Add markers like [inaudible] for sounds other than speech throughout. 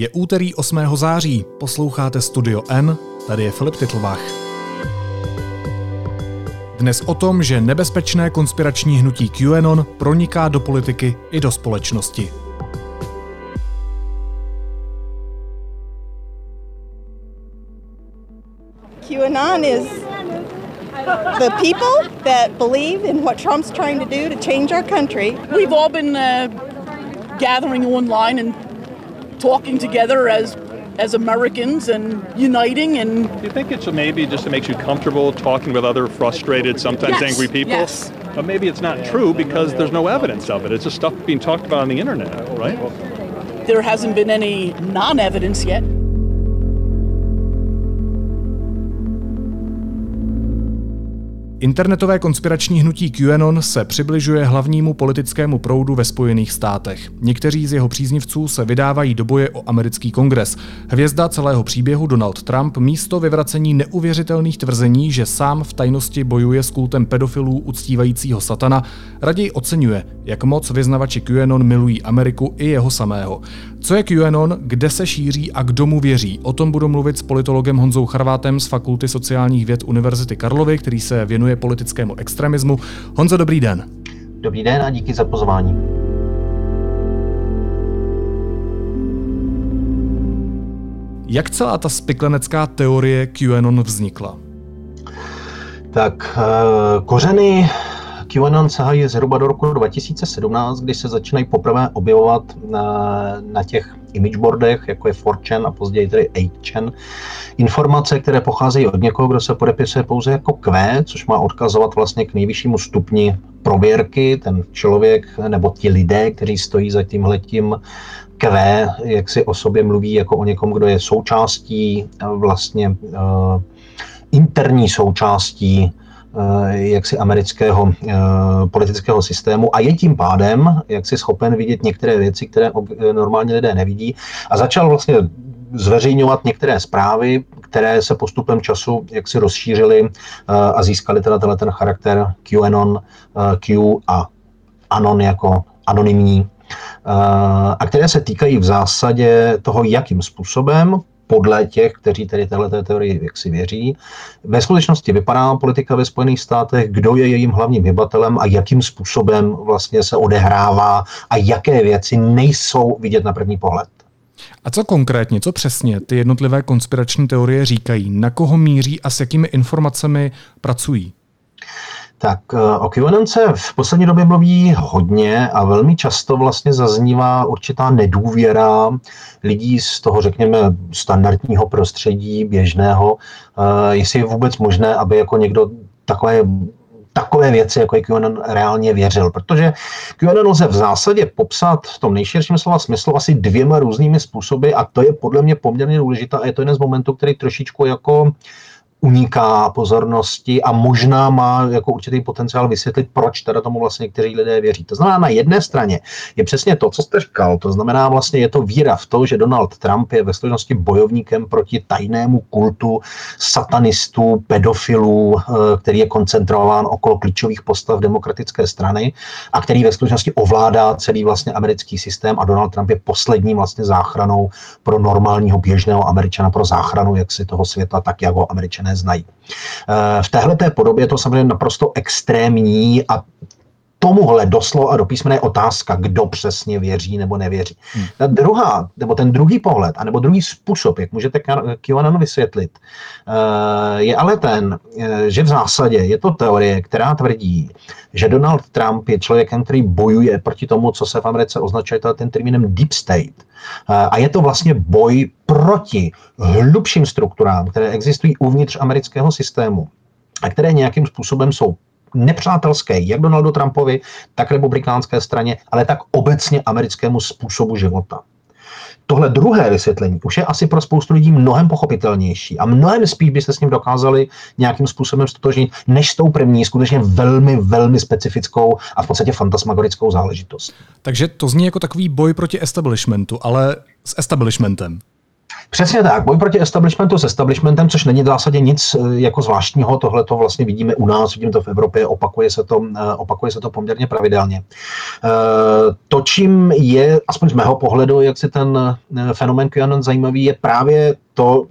Je úterý 8. září, posloucháte Studio N, tady je Filip Titlbach. Dnes o tom, že nebezpečné konspirační hnutí QAnon proniká do politiky i do společnosti. QAnon is the people that believe in what Trump's trying to do to change our country. We've all been uh, gathering online and talking together as as Americans and uniting and Do you think it's maybe just it makes you comfortable talking with other frustrated, sometimes Yes, angry people? yes. But maybe it's not true because there's no evidence of it. It's just stuff being talked about on the internet, right? there hasn't been any non-evidence yet. Internetové konspirační hnutí QAnon se přibližuje hlavnímu politickému proudu ve Spojených státech. Někteří z jeho příznivců se vydávají do boje o americký kongres. Hvězda celého příběhu Donald Trump místo vyvracení neuvěřitelných tvrzení, že sám v tajnosti bojuje s kultem pedofilů uctívajícího satana, raději oceňuje, jak moc vyznavači QAnon milují Ameriku i jeho samého. Co je QAnon, kde se šíří a kdo mu věří? O tom budu mluvit s politologem Honzou Charvátem z Fakulty sociálních věd Univerzity Karlovy, který se věnuje politickému extremismu. Honzo, dobrý den. Dobrý den a díky za pozvání. Jak celá ta spiklenecká teorie QAnon vznikla? Tak eh, kořeny QAnon sahají zhruba do roku 2017, kdy se začínají poprvé objevovat na, na těch imageboardech, jako je 4chan a později tedy 8chan, informace, které pocházejí od někoho, kdo se podepisuje pouze jako Q, což má odkazovat vlastně k nejvyššímu stupni prověrky, ten člověk nebo ti lidé, kteří stojí za tímhletím Q, jak si o sobě mluví jako o někom, kdo je součástí vlastně uh, interní součástí jaksi amerického uh, politického systému a je tím pádem jaksi schopen vidět některé věci, které ob, normálně lidé nevidí. A začal vlastně zveřejňovat některé zprávy, které se postupem času jaksi rozšířily a získaly teda tenhle ten charakter QAnon, Q a Anon jako anonymní a které se týkají v zásadě toho, jakým způsobem podle těch, kteří tedy této teorii jaksi věří. Ve skutečnosti vypadá politika ve Spojených státech, kdo je jejím hlavním hybatelem a jakým způsobem vlastně se odehrává a jaké věci nejsou vidět na první pohled. A co konkrétně, co přesně ty jednotlivé konspirační teorie říkají? Na koho míří a s jakými informacemi pracují? Tak o QAnon se v poslední době mluví hodně a velmi často vlastně zaznívá určitá nedůvěra lidí z toho, řekněme, standardního prostředí, běžného, jestli je vůbec možné, aby jako někdo takové takové věci, jako je QAnon, reálně věřil. Protože QAnon lze v zásadě popsat v tom nejširším slova smyslu asi dvěma různými způsoby a to je podle mě poměrně důležité a je to jeden z momentů, který trošičku jako uniká pozornosti a možná má jako určitý potenciál vysvětlit, proč teda tomu vlastně někteří lidé věří. To znamená, na jedné straně je přesně to, co jste říkal, to znamená vlastně je to víra v to, že Donald Trump je ve skutečnosti bojovníkem proti tajnému kultu satanistů, pedofilů, eh, který je koncentrován okolo klíčových postav demokratické strany a který ve skutečnosti ovládá celý vlastně americký systém a Donald Trump je poslední vlastně záchranou pro normálního běžného američana, pro záchranu jak si toho světa, tak jak ho američané neznají. V téhle podobě je to samozřejmě naprosto extrémní a tomuhle doslo a do písmene je otázka, kdo přesně věří nebo nevěří. Hmm. Ta druhá, nebo ten druhý pohled, anebo druhý způsob, jak můžete QAnon vysvětlit, je ale ten, že v zásadě je to teorie, která tvrdí, že Donald Trump je člověkem, který bojuje proti tomu, co se v Americe označuje ten termínem deep state. A je to vlastně boj proti hlubším strukturám, které existují uvnitř amerického systému a které nějakým způsobem jsou nepřátelské jak Donaldu Trumpovi, tak republikánské straně, ale tak obecně americkému způsobu života. Tohle druhé vysvětlení už je asi pro spoustu lidí mnohem pochopitelnější a mnohem spíš byste s ním dokázali nějakým způsobem stotožnit, než s tou první, skutečně velmi, velmi specifickou a v podstatě fantasmagorickou záležitost. Takže to zní jako takový boj proti establishmentu, ale s establishmentem. Přesně tak, boj proti establishmentu s establishmentem, což není v zásadě nic eh, jako zvláštního, tohle to vlastně vidíme u nás, vidíme to v Evropě, opakuje se to, eh, opakuje se to poměrně pravidelně. Eh, to, čím je, aspoň z mého pohledu, jak si ten fenomen QAnon zajímavý, je právě to,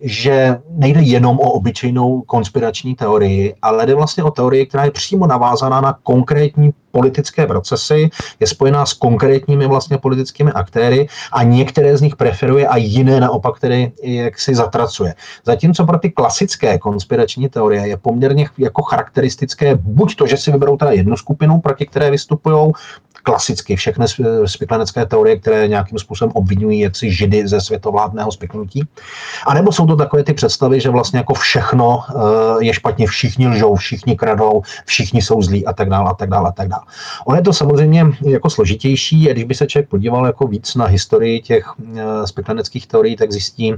že nejde jenom o obyčejnou konspirační teorii, ale jde vlastně o teorii, která je přímo navázaná na konkrétní politické procesy, je spojená s konkrétními vlastně politickými aktéry a některé z nich preferuje a jiné naopak tedy jak si zatracuje. Zatímco pro ty klasické konspirační teorie je poměrně jako charakteristické buď to, že si vyberou teda jednu skupinu, proti které vystupují, klasicky všechny spiklenecké teorie, které nějakým způsobem obvinují jaksi židy ze světovládného spiknutí. A nebo jsou to takové ty představy, že vlastně jako všechno eh, je špatně, všichni lžou, všichni kradou, všichni jsou zlí a tak dále a tak dále a tak dále. Ono je to samozřejmě jako složitější, a když by se člověk podíval jako víc na historii těch eh, spikleneckých teorií, tak zjistí,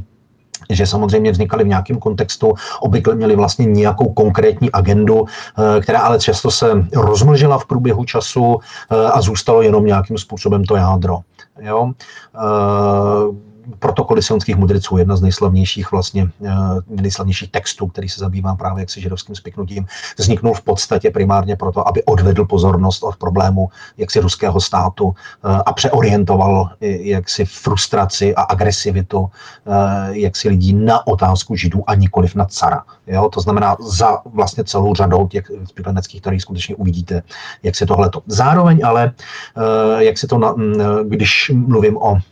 že samozřejmě vznikaly v nějakém kontextu, obvykle měly vlastně nějakou konkrétní agendu, eh, která ale často se rozmlžila v průběhu času a zůstalo jenom nějakým způsobem to jádro. Jo? Protokoly sionských mudrců, jedna z nejslavnějších vlastně, eh, nejslavnějších textů, který se zabývá právě jaksi židovským spiknutím, vzniknul v podstatě primárně proto, aby odvedl pozornost od problému jaksi ruského státu eh, a přeorientoval jaksi frustraci a agresivitu eh, jaksi lidí na otázku židů a nikoliv na cara. Jo? To znamená za vlastně celou řadou těch spikleneckých, které skutečně uvidíte, jak se tohleto. Zároveň ale, jak si to, na, když mluvím o Eh,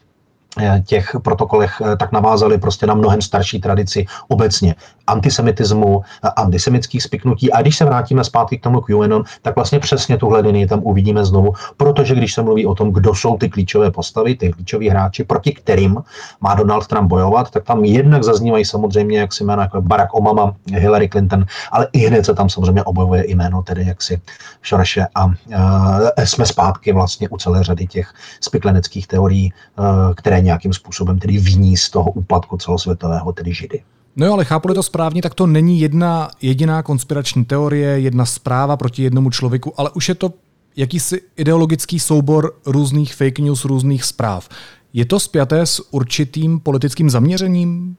těch protokolech eh, tak navázali prostě na mnohem starší tradici obecně antisemitismu, antisemických spiknutí. A když se vrátíme zpátky k tomu QAnon, tak vlastně přesně tuhle linii tam uvidíme znovu, protože když se mluví o tom, kdo jsou ty klíčové postavy, ty klíčoví hráči, proti kterým má Donald Trump bojovat, tak tam jednak zaznívají samozřejmě jak si jména jako Barack Obama, Hillary Clinton, ale i hned se tam samozřejmě objevuje jméno tedy jaksi Šoreše a uh, jsme zpátky vlastně u celé řady těch spikleneckých teorií, uh, které nějakým způsobem tedy viní z toho úpadku celosvětového, tedy Židy. No jo, ale chápu to správně, tak to není jedna jediná konspirační teorie, jedna zpráva proti jednomu člověku, ale už je to jakýsi ideologický soubor různých fake news, různých zpráv. Je to spjaté s určitým politickým zaměřením?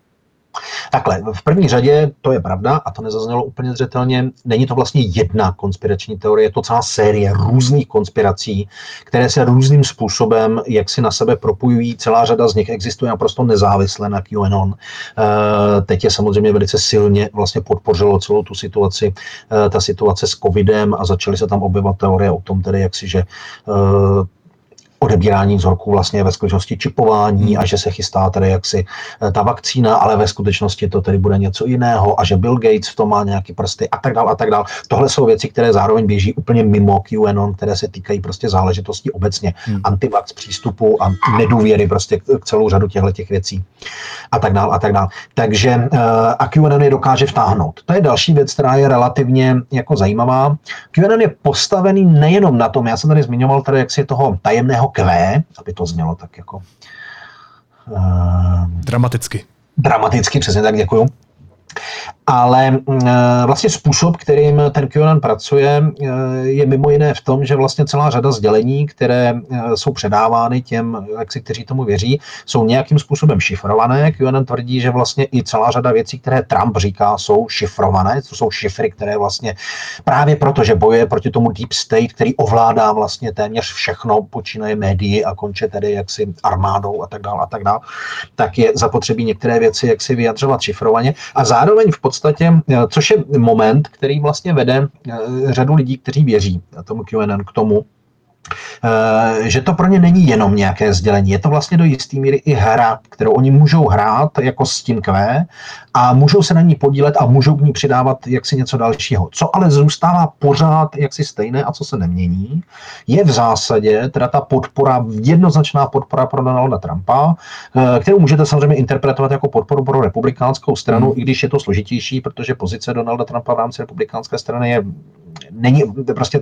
Takhle, v první řadě to je pravda a to nezaznělo úplně zřetelně. Není to vlastně jedna konspirační teorie, je to celá série různých konspirací, které se různým způsobem jak si na sebe propojují. Celá řada z nich existuje naprosto nezávisle na QAnon. Eh, teď je samozřejmě velice silně vlastně podpořilo celou tu situaci, eh, ta situace s covidem a začaly se tam objevovat teorie o tom tedy, jak si, že eh, odebírání vzorků vlastně ve skutečnosti čipování a že se chystá tedy jaksi eh, ta vakcína, ale ve skutečnosti to tedy bude něco jiného a že Bill Gates v tom má nějaký prsty a tak dále a tak dále. Tohle jsou věci, které zároveň běží úplně mimo QAnon, které se týkají prostě záležitostí obecně, hmm. antivax přístupu a nedůvěry prostě k celou řadu těchto těch věcí a tak dále a tak dále. Takže eh, a QAnon je dokáže vtáhnout. To je další věc, která je relativně jako zajímavá. QAnon je postavený nejenom na tom, já jsem tady zmiňoval tady jaksi toho tajemného Q, aby to znělo tak jako... Uh, dramaticky. Dramaticky, přesně tak, děkuju ale mm, eh, vlastně způsob, kterým ten QAnon pracuje, eh, je mimo jiné v tom, že vlastně celá řada sdělení, které eh, jsou předávány těm, jak si, kteří tomu věří, jsou nějakým způsobem šifrované. QAnon tvrdí, že vlastně i celá řada věcí, které Trump říká, jsou šifrované. To jsou šifry, které vlastně právě proto, že bojuje proti tomu deep state, který ovládá vlastně téměř všechno, počínaje médii a konče tedy jaksi armádou a tak dále a tak dále, tak je zapotřebí některé věci jak si vyjadřovat šifrovaně. A zároveň v podstatě, eh, což je moment, který vlastně vede eh, řadu lidí, kteří věří tomu QAnon k tomu, že to pro ně není jenom nějaké sdělení, je to vlastně do jisté míry i hra, kterou oni můžou hrát jako s tím Q a můžou se na ní podílet a můžou k ní přidávat jaksi něco dalšího. Co ale zůstává pořád jaksi stejné a co se nemění, je v zásadě teda ta podpora, jednoznačná podpora pro Donalda Trumpa, eh, kterou můžete samozřejmě interpretovat jako podporu pro republikánskou stranu, hmm. i když je to složitější, protože pozice Donalda Trumpa v rámci republikánské strany je, není prostě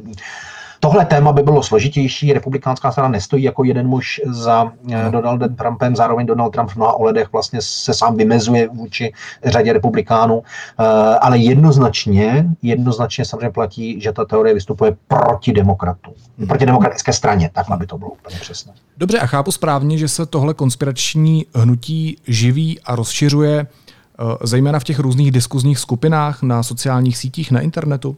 Tohle téma by bylo složitější. Republikánská strana nestojí jako jeden muž za eh, Donaldem Trumpem, zároveň Donald Trump v mnoha ohledech vlastně se sám vymezuje vůči řadě republikánů, eh, ale jednoznačně, jednoznačně samozřejmě platí, že ta teorie vystupuje proti demokratům, proti demokratické straně, takhle by to bylo úplně přesné. Dobře, a chápu správně, že se tohle konspirační hnutí živí a rozšiřuje eh, zejména v těch různých diskuzních skupinách na sociálních sítích, na internetu?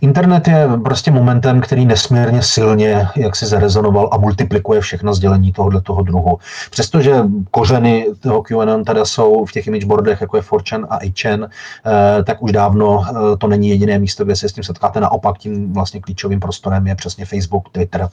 Internet je prostě momentem, který nesmírně silně jak si zarezonoval a multiplikuje všechno sdělení tohoto toho druhu. Přestože kořeny toho QAnon teda jsou v těch imageboardech, jako je 4chan a 8chan, eh, tak už dávno eh, to není jediné místo, kde se s tím setkáte. Naopak tím vlastně klíčovým prostorem je přesně Facebook, Twitter,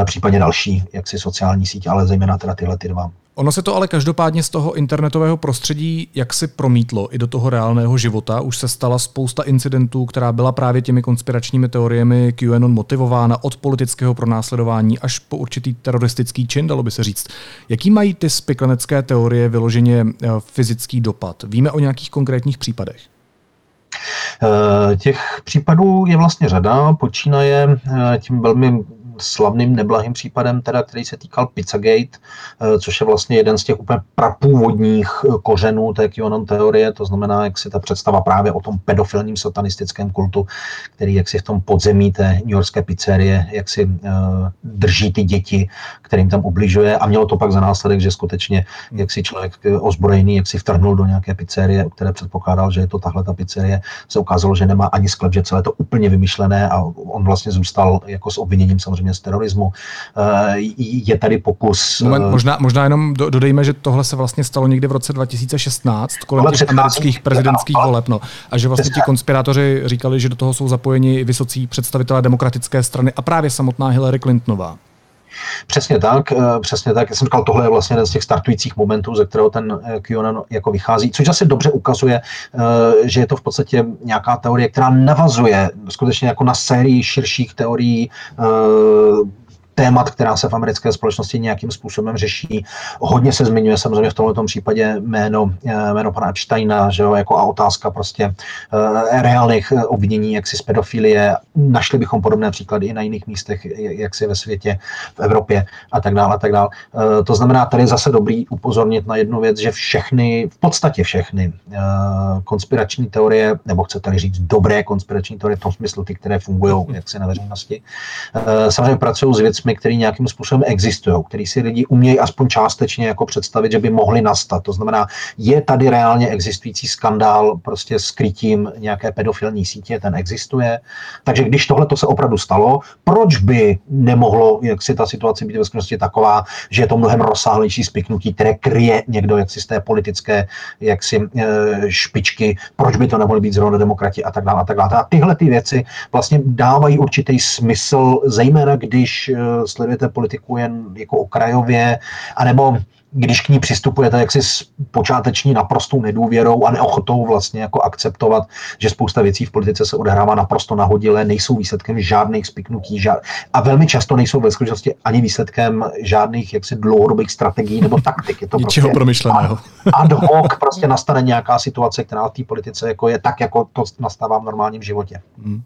eh, případně další jaksi sociální sítě, ale zejména teda tyhle ty dva. Ono se to ale každopádně z toho internetového prostředí jak si promítlo i do toho reálného života. Už se stala spousta incidentů, která byla právě těmi konspiračními teoriemi QAnon motivována od politického pronásledování až po určitý teroristický čin, dalo by se říct. Jaký mají ty spiklenecké teorie vyloženě eh, fyzický dopad? Víme o nějakých konkrétních případech? Eh, těch případů je vlastně řada, počínaje eh, tím velmi slavným neblahým případem, teda, který se týkal Pizzagate, eh, což je vlastně jeden z těch úplně prapůvodních eh, kořenů té QAnon teorie, to znamená, jak si ta představa právě o tom pedofilním satanistickém kultu, který jak si v tom podzemí té New Yorkské pizzerie, jak si uh, drží ty děti, kterým tam ubližuje. A mělo to pak za následek, že skutečně jak si člověk ozbrojený, jak si vtrhnul do nějaké pizzerie, které předpokládal, že je to tahle ta pizzerie, se ukázalo, že nemá ani sklep, že celé to úplně vymyšlené a on vlastně zůstal jako s obviněním samozřejmě z terorismu. Eh, je tady pokus... Moment, možná, možná jenom dodejme, že tohle se vlastně stalo někdy v roce 2016, kolem těch amerických prezidentských voleb. No. A že vlastně ti konspirátoři říkali, že do toho jsou zapojeni vysocí představitelé demokratické strany a právě samotná Hillary Clintonová. Přesně tak, eh, přesně tak. Já jsem říkal, tohle je vlastně jeden z těch startujících momentů, ze kterého ten eh, QAnon jako vychází, což asi dobře ukazuje, že je to v podstatě nějaká teorie, která navazuje skutečně jako na sérii širších teorií témat, která se v americké společnosti nějakým způsobem řeší. Hodně se zmiňuje samozřejmě v tomto případě jméno, eh, jméno pana Epsteina, že jo, jako a otázka prostě uh, reálných obvinění jaksi z pedofilie. Našli bychom podobné příklady i na jiných místech, jak si ve světě, v Evropě a tak dále. A tak dále. Uh, to znamená, tady je zase dobrý upozornit na jednu věc, že všechny, v podstatě všechny uh, konspirační teorie, nebo chcete-li říct dobré konspirační teorie, v tom smyslu ty, které fungují [laughs] jaksi na veřejnosti, samozřejmě pracují s věcmi, mechanismy, které nějakým způsobem existují, který si lidi umějí aspoň částečně jako představit, že by mohly nastat. To znamená, je tady reálně existující skandál prostě s krytím nějaké pedofilní sítě, ten existuje. Takže když tohle to se opravdu stalo, proč by nemohlo, jak si ta situace být ve skutečnosti taková, že je to mnohem rozsáhlejší spiknutí, které kryje někdo jaksi z té politické jaksi, e, špičky, proč by to nemohly být zrovna demokrati a tak dále a tak dále. A tyhle ty věci vlastně dávají určitý smysl, zejména když e, sledujete politiku jen jako okrajově, anebo když k ní přistupujete jaksi s počáteční naprostou nedůvěrou a neochotou vlastně jako akceptovat, že spousta věcí v politice se odehrává naprosto nahodile, nejsou výsledkem žádných spiknutí žád... a velmi často nejsou ve skutečnosti ani výsledkem žádných jaksi dlouhodobých strategií nebo taktik. Je to Ničeho prostě promyšleného. Ad hoc prostě nastane nějaká situace, která v té politice jako je tak, jako to nastává v normálním životě. Hmm.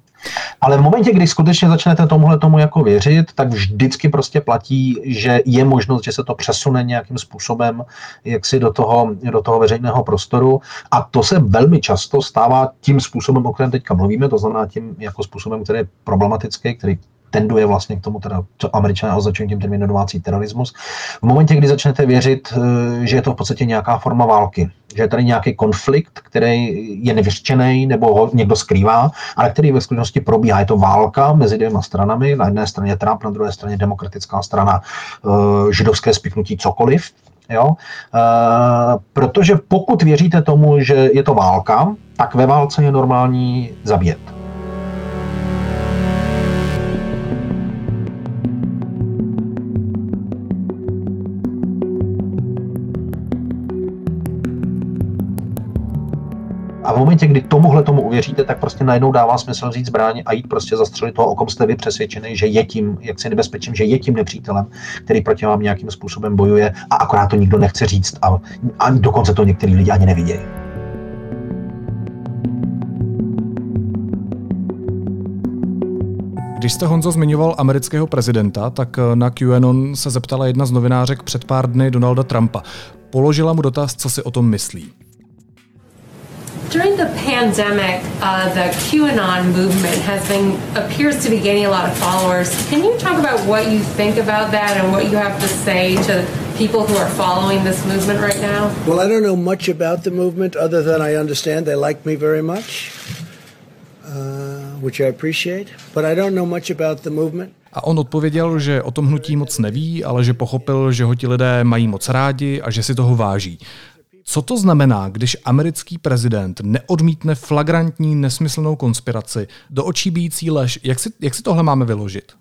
Ale v momentě, kdy skutečně začnete tomuhle tomu jako věřit, tak vždycky prostě platí, že je možnost, že se to přesune nějakým způsobem jaksi do toho, do toho veřejného prostoru. A to se velmi často stává tím způsobem, o kterém teďka mluvíme, to znamená tím jako způsobem, který je problematický, který tenduje vlastně k tomu, teda, co američané označují tím termínem domácí terorismus. V momentě, kdy začnete věřit, eh, že je to v podstatě nějaká forma války, že je tady nějaký konflikt, který je nevyřčený nebo ho někdo skrývá, ale který ve skutečnosti probíhá. Je to válka mezi dvěma stranami, na jedné straně Trump, na druhé straně demokratická strana, eh, židovské spiknutí, cokoliv. Jo? E, protože pokud věříte tomu, že je to válka, tak ve válce je normální zabíjet. Momentě, kdy tomuhle tomu uvěříte, tak prostě najednou dává smysl vzít zbraň a jít prostě zastřelit toho, o kom jste vy přesvědčený, že je tím, jak si nebezpečím, že je tím nepřítelem, který proti vám nějakým způsobem bojuje a akorát to nikdo nechce říct a, a dokonce to některý lidi ani nevidějí. Když jste Honzo zmiňoval amerického prezidenta, tak na QAnon se zeptala jedna z novinářek před pár dny Donalda Trumpa. Položila mu dotaz, co si o tom myslí. During the pandemic, uh, the QAnon movement has been appears to be gaining a lot of followers. Can you talk about what you think about that and what you have to say to people who are following this movement right now? Well, I don't know much about the movement other than I understand they like me very much, uh, which I appreciate. But I don't know much about the movement. A on odpověděl, že o tom hnutí moc neví, ale že pochopil, že ho ti lidé mají moc rádi a že si toho váží. Co to znamená, když americký prezident neodmítne flagrantní nesmyslnou konspiraci, do očí bíjící lež? Jak si, jak si tohle máme vyložit?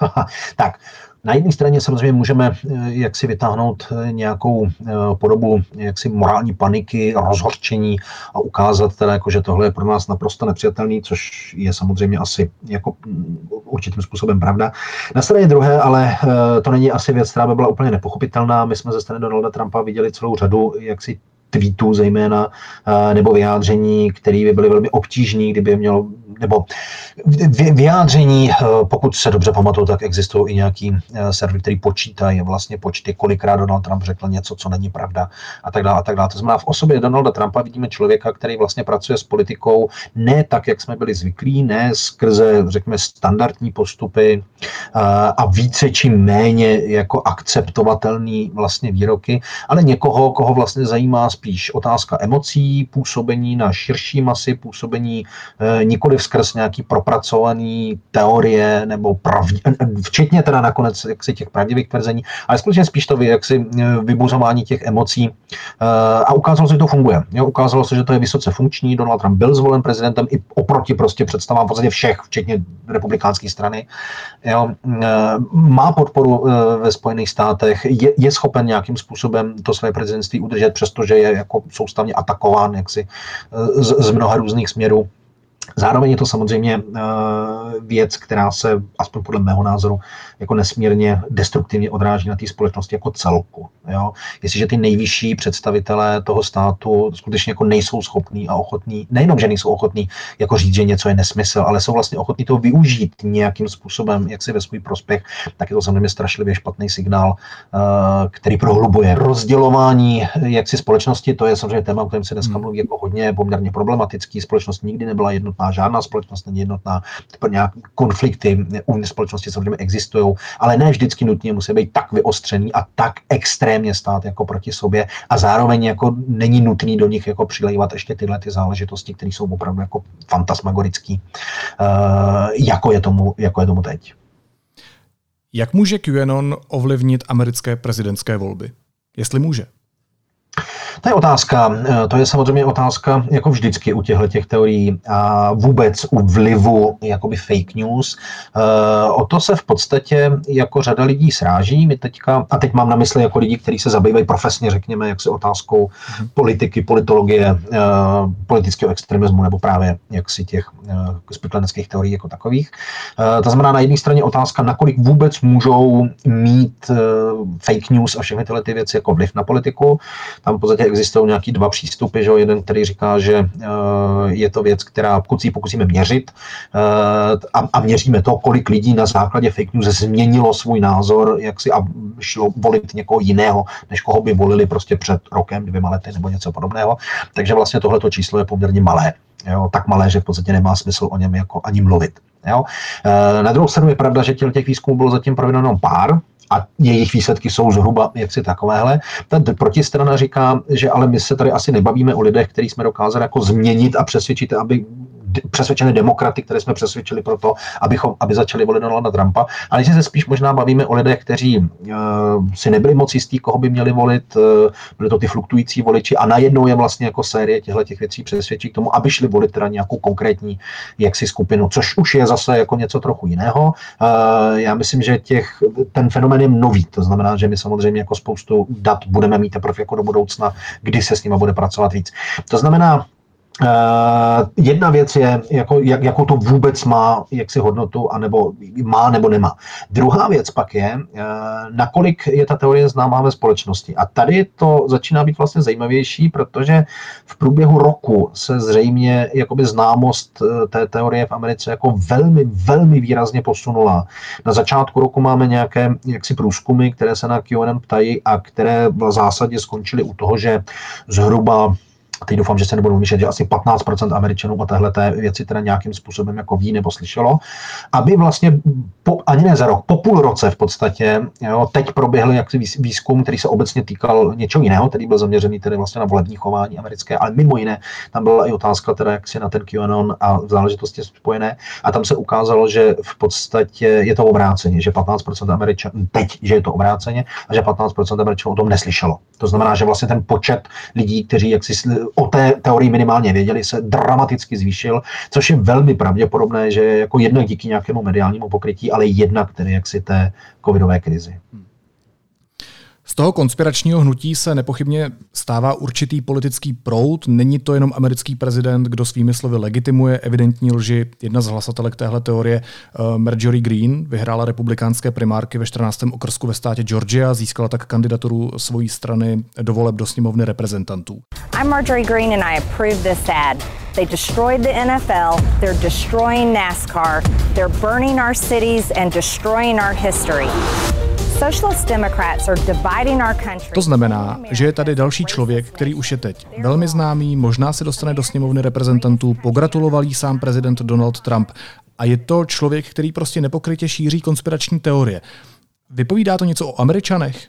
[laughs] tak, na jedné straně samozřejmě můžeme eh, jak si vytáhnout eh, nějakou eh, podobu jaksi morální paniky, rozhorčení a ukázat teda, jako, že tohle je pro nás naprosto nepřijatelný, což je samozřejmě asi jako mm, určitým způsobem pravda. Na straně druhé, ale to není asi věc, která by byla úplně nepochopitelná. My jsme ze strany Donalda Trumpa viděli celou řadu jaksi tweetů zejména, nebo vyjádření, které by byly velmi obtížné, kdyby mělo nebo vyjádření, eh, pokud se dobře pamatuju, tak existují i nějaký eh, servery, který počítají vlastně počty, kolikrát Donald Trump řekl něco, co není pravda a tak dále a tak dále. To znamená, v osobě Donalda Trumpa vidíme člověka, který vlastně pracuje s politikou ne tak, jak jsme byli zvyklí, ne skrze, řekněme, standardní postupy a více či méně jako akceptovatelný vlastně výroky, ale někoho, koho vlastně zajímá spíš otázka emocí, působení na širší masy, působení nikoli skrz nějaký propracovaný teorie nebo pravdě, včetně teda nakonec jaksi těch pravdivých tvrzení, ale skutečně spíš to jaksi e, vybuzování těch emocí a ukázalo se, že to funguje. Jo, ukázalo se, že to je vysoce funkční. Donald Trump byl zvolen prezidentem i oproti prostě představám v podstatě všech, včetně republikánské strany. Jo, má podporu ve Spojených státech, je, je schopen nějakým způsobem to své prezidentství udržet, přestože je jako soustavně atakován jaksi z, z mnoha různých směrů. Zároveň je to samozřejmě eh, věc, která se, aspoň podle mého názoru, jako nesmírně destruktivně odráží na té společnosti jako celku. Jo? Jestliže ty nejvyšší představitelé toho státu skutečně jako nejsou schopní a ochotní, nejenom, že nejsou ochotní jako říct, že něco je nesmysl, ale jsou vlastně ochotní to využít nějakým způsobem, jak si ve svůj prospěch, tak je to samozřejmě strašlivě špatný signál, eh, který prohlubuje rozdělování jaksi společnosti. To je samozřejmě téma, o kterém se dneska hmm. mluví jako hodně poměrně problematický. Společnost nikdy nebyla jednotná, žádná společnost není jednotná, nějak konflikty uvnitř společnosti samozřejmě existují, ale ne vždycky nutně musí být tak vyostřený a tak extrémně stát jako proti sobě a zároveň jako není nutný do nich jako přilejvat ještě tyhle ty záležitosti, které jsou opravdu jako fantasmagorický, uh, jako je tomu, jako je tomu teď. Jak může QAnon ovlivnit americké prezidentské volby? Jestli může. To je otázka, eh, to je samozřejmě otázka jako vždycky u těchto těch teorií a vůbec u vlivu jakoby fake news. Eh, o to se v podstatě jako řada lidí sráží. My teďka, a teď mám na mysli jako lidi, kteří se zabývají profesně, řekněme, jak se otázkou politiky, politologie, eh, politického extremismu nebo právě jaksi těch spikleneckých teorií jako takových. To znamená na jedné straně otázka, nakolik vůbec můžou mít fake news a všechny tyhle ty věci jako vliv na politiku. Tam v podstatě existují nějaký dva přístupy, že jeden, který říká, že eh, je to věc, která pokud si pokusíme měřit eh, a, a měříme to, kolik lidí na základě fake news změnilo svůj názor, jak si a šlo volit někoho jiného, než koho by volili prostě před rokem, dvěma lety nebo něco podobného. Takže vlastně tohleto číslo je poměrně malé. Jo, tak malé, že v podstatě nemá smysl o něm jako ani mluvit. Jo. Eh, na druhou stranu je pravda, že těch výzkumů bylo zatím provedeno pár, a jejich výsledky jsou zhruba jaksi takovéhle. Ta protistrana říká, že ale my se tady asi nebavíme o lidech, který jsme dokázali jako změnit a přesvědčit, aby přesvědčené demokraty, které jsme přesvědčili pro to, abychom, aby začali volit Donalda Trumpa, ale že se spíš možná bavíme o lidech, kteří uh, si nebyli moc jistí, koho by měli volit, uh, byly to ty fluktující voliči a najednou je vlastně jako série těchto těch věcí přesvědčí k tomu, aby šli volit teda nějakou konkrétní jaksi skupinu, což už je zase jako něco trochu jiného. Uh, já myslím, že těch, ten fenomen je nový, to znamená, že my samozřejmě jako spoustu dat budeme mít teprve jako do budoucna, kdy se s nimi bude pracovat víc. To znamená, Uh, jedna věc je, jako, jak, jako to vůbec má jaksi hodnotu, anebo má nebo nemá. Druhá věc pak je, uh, nakolik je ta teorie známá ve společnosti. A tady to začíná být vlastně zajímavější, protože v průběhu roku se zřejmě jakoby známost uh, té teorie v Americe jako velmi, velmi výrazně posunula. Na začátku roku máme nějaké jaksi průzkumy, které se na QAnon ptají a které v zásadě skončily u toho, že zhruba teď doufám, že se nebudu myšlet, že asi 15% Američanů o téhle té věci teda nějakým způsobem jako ví nebo slyšelo, aby vlastně po, ani ne za rok, po půl roce v podstatě, jo, teď proběhl jaksi výzkum, který se obecně týkal něčeho jiného, který byl zaměřený tedy vlastně na volební chování americké, ale mimo jiné tam byla i otázka teda jaksi na ten QAnon a záležitosti spojené a tam se ukázalo, že v podstatě je to obráceně, že 15% Američanů, teď, že je to obráceně a že 15% Američanů o tom neslyšelo. To znamená, že vlastně ten počet lidí, kteří jaksi o té teorii minimálně věděli, se dramaticky zvýšil, což je velmi pravděpodobné, že jako jednak díky nějakému mediálnímu pokrytí, ale jednak tedy jaksi té covidové krizi. Hmm. Z toho konspiračního hnutí se nepochybně stává určitý politický proud. Není to jenom americký prezident, kdo svými slovy legitimuje evidentní lži. Jedna z hlasatelek téhle teorie, uh, Marjorie Green, vyhrála republikánské primárky ve 14. okrsku ve státě Georgia, získala tak kandidaturu svojí strany do voleb do sněmovny reprezentantů. I'm Marjorie Green and I approve this ad. They destroyed the NFL, they're destroying NASCAR, they're burning our cities and destroying our history. To znamená, že je tady další člověk, který už je teď velmi známý, možná se dostane do sněmovny reprezentantů, pogratuloval jí sám prezident Donald Trump a je to člověk, který prostě nepokrytě šíří konspirační teorie. Vypovídá to něco o Američanech?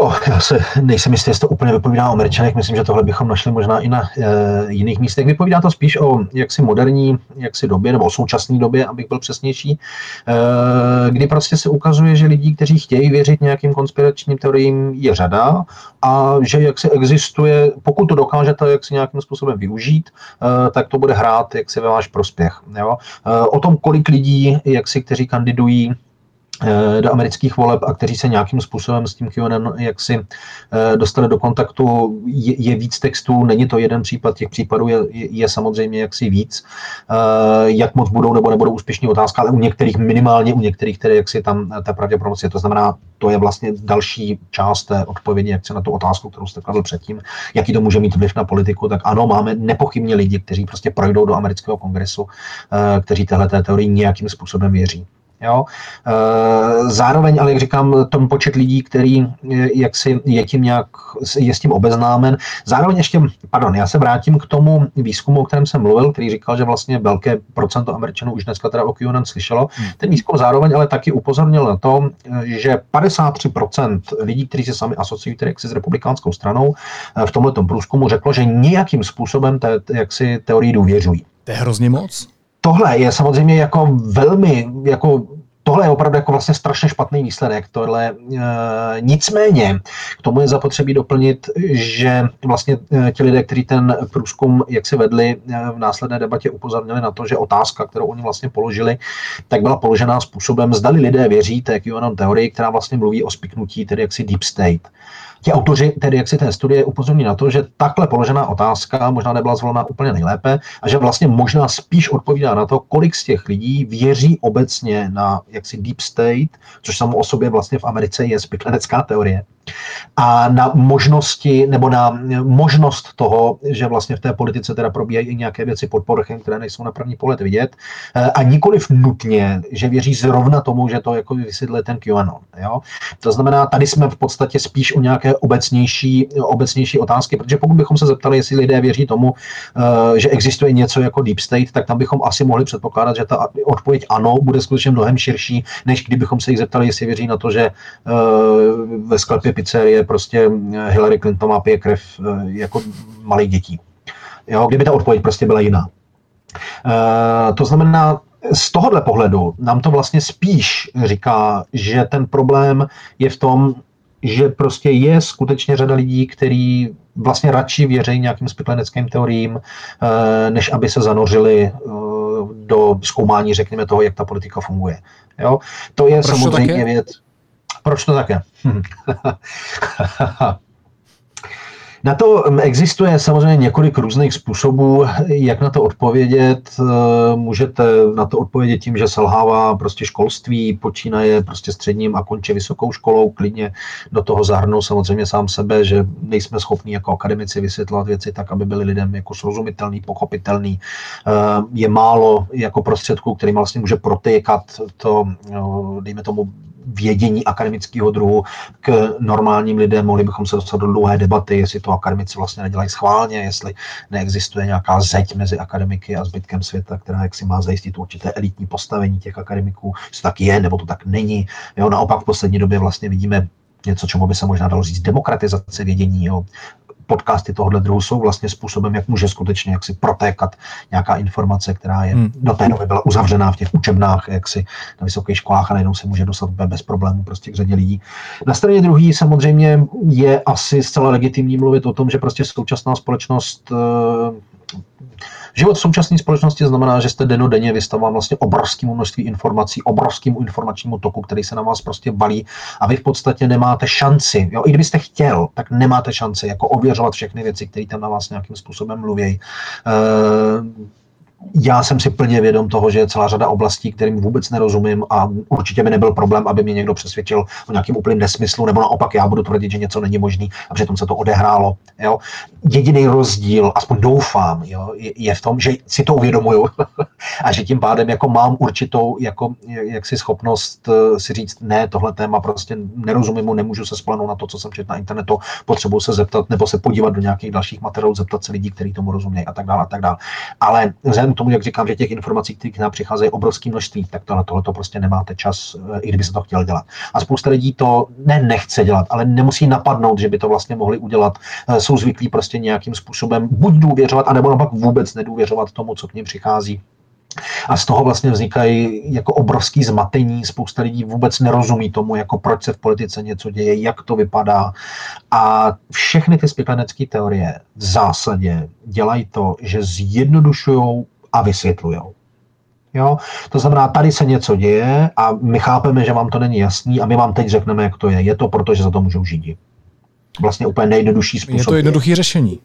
Oh, já se nejsem jistý, jestli to úplně vypovídá o Američanech. Myslím, že tohle bychom našli možná i na e, jiných místech. Vypovídá to spíš o jaksi moderní jaksi době, nebo o současné době, abych byl přesnější, e, kdy prostě se ukazuje, že lidí, kteří chtějí věřit nějakým konspiračním teoriím, je řada a že jak si existuje, pokud to dokážete jak si nějakým způsobem využít, e, tak to bude hrát jak si ve váš prospěch. Jo? E, o tom, kolik lidí, jak si, kteří kandidují do amerických voleb a kteří se nějakým způsobem s tím QAnon jaksi eh, dostali do kontaktu, je, je víc textů, není to jeden případ, těch případů je, je samozřejmě jaksi víc. Eh, jak moc budou nebo nebudou úspěšní otázka, ale u některých minimálně, u některých, které jaksi tam ta pravděpodobnost je. To znamená, to je vlastně další část té odpovědi, jak se na tu otázku, kterou jste kladl předtím, jaký to může mít vliv na politiku, tak ano, máme nepochybně lidi, kteří prostě projdou do amerického kongresu, kteří téhle teorii nějakým způsobem věří. Jo? E, zároveň, ale jak říkám, ten počet lidí, který jak si je tím nějak, je s tím obeznámen. Zároveň ještě, pardon, já se vrátím k tomu výzkumu, o kterém jsem mluvil, který říkal, že vlastně velké procento Američanů už dneska teda o QAnon slyšelo. Hmm. Ten výzkum zároveň ale taky upozornil na to, že 53% lidí, kteří se sami asociují tedy s republikánskou stranou, v tomhle průzkumu řeklo, že nějakým způsobem té, jak si teorii důvěřují. To je hrozně moc tohle je samozřejmě jako velmi, jako tohle je opravdu jako vlastně strašně špatný výsledek. Tohle, e, nicméně k tomu je zapotřebí doplnit, že vlastně e, ti lidé, kteří ten průzkum jak si vedli e, v následné debatě, upozornili na to, že otázka, kterou oni vlastně položili, tak byla položená způsobem, zdali lidé věří té QAnon teorii, která vlastně mluví o spiknutí, tedy jaksi deep state. Ti autoři, tedy jak si té studie, upozorní na to, že takhle položená otázka možná nebyla zvolena úplně nejlépe a že vlastně možná spíš odpovídá na to, kolik z těch lidí věří obecně na jaksi deep state, což samo o sobě vlastně v Americe je spiklenecká teorie a na možnosti nebo na možnost toho, že vlastně v té politice teda probíhají i nějaké věci pod povrchem, které nejsou na první pohled vidět eh, a nikoliv nutně, že věří zrovna tomu, že to jako vysvětluje ten QAnon. Jo? To znamená, tady jsme v podstatě spíš o nějaké obecnější, obecnější otázky, protože pokud bychom se zeptali, jestli lidé věří tomu, eh, že existuje něco jako deep state, tak tam bychom asi mohli předpokládat, že ta odpověď ano bude skutečně mnohem širší, než kdybychom se jich zeptali, jestli věří na to, že eh, ve sklepě pizzerie prostě eh, Hillary Clinton má pije krev jako malých dětí. Jo, kdyby ta odpověď prostě byla jiná. To znamená, z tohohle pohledu nám to vlastně spíš říká, že ten problém je v tom, že prostě je skutečně řada lidí, kteří vlastně radši věří nějakým spikleneckým teoriím, než aby se zanořili do zkoumání, řekněme, toho, jak ta politika funguje. Jo? To je Proč samozřejmě to věc. Proč to také? [laughs] [laughs] Na to mm, existuje samozřejmě několik různých způsobů, jak na to odpovědět. Eh, můžete na to odpovědět tím, že selhává prostě školství, počínaje prostě středním a končí vysokou školou, klidně do toho zahrnou samozřejmě sám sebe, že nejsme schopni jako akademici vysvětlovat věci tak, aby byly lidem jako srozumitelný, pochopitelný. Eh, je málo jako prostředků, kterým vlastně může protékat to, no, dejme tomu, vědění akademického druhu k normálním lidem. Mohli bychom se dostat do dlouhé debaty, jestli to akademici vlastně nedělají schválně, jestli neexistuje nějaká zeď mezi akademiky a zbytkem světa, která jak si má zajistit určité elitní postavení těch akademiků, jestli tak je, nebo to tak není. Jo, naopak v poslední době vlastně vidíme něco, čemu by se možná dalo říct demokratizace vědění. Jo podcasty tohohle druhu jsou vlastně způsobem, jak může skutečně jak si protékat nějaká informace, která je hmm. do té doby byla uzavřená v těch učebnách, jak si na vysokých školách a najednou se může dostat bez problémů prostě k řadě lidí. Na straně druhé samozřejmě je asi zcela legitimní mluvit o tom, že prostě současná společnost eh, Život v současné společnosti znamená, že jste denodenně vystavován vlastně obrovskému množství informací, obrovskému informačnímu toku, který se na vás prostě balí a vy v podstatě nemáte šanci. Jo? I kdybyste chtěl, tak nemáte šanci jako ověřovat všechny věci, které tam na vás nějakým způsobem mluví. E, já jsem si plně vědom toho, že je celá řada oblastí, kterým vůbec nerozumím a určitě by nebyl problém, aby mě někdo přesvědčil o nějakým úplným nesmyslu, nebo naopak já budu tvrdit, že něco není možné a přitom se to odehrálo. Jo. Jediný rozdíl, aspoň doufám, jo, je, v tom, že si to uvědomuju [laughs] a že tím pádem jako mám určitou jako, jaksi schopnost eh, si říct, ne, tohle téma prostě nerozumím mu, nemůžu se spolehnout na to, co jsem četl na internetu, potřebuji se zeptat nebo se podívat do nějakých dalších materiálů, zeptat se lidí, kteří tomu rozumějí a tak dále a tak dále. Ale tomu, jak říkám, že těch informací, které k nám přicházejí, obrovské množství, tak tohle, tohle to prostě nemáte čas, eh, i kdyby se to chtěl dělat. A spousta lidí to ne nechce dělat, ale nemusí napadnout, že by to vlastně mohli udělat. Eh, jsou zvyklí prostě nějakým způsobem buď důvěřovat, anebo naopak vůbec nedůvěřovat tomu, co k ním přichází. A z toho vlastně vznikají jako obrovský zmatení. Spousta lidí vůbec nerozumí tomu, jako proč se v politice něco děje, jak to vypadá. A všechny ty spiklenecké teorie v zásadě dělají to, že zjednodušují a vysvětlují. Jo? To znamená, tady se něco děje a my chápeme, že vám to není jasný a my vám teď řekneme, jak to je. Je to proto, že za to můžou žít. Vlastně úplně nejjednodušší způsob. Je to jednoduché řešení.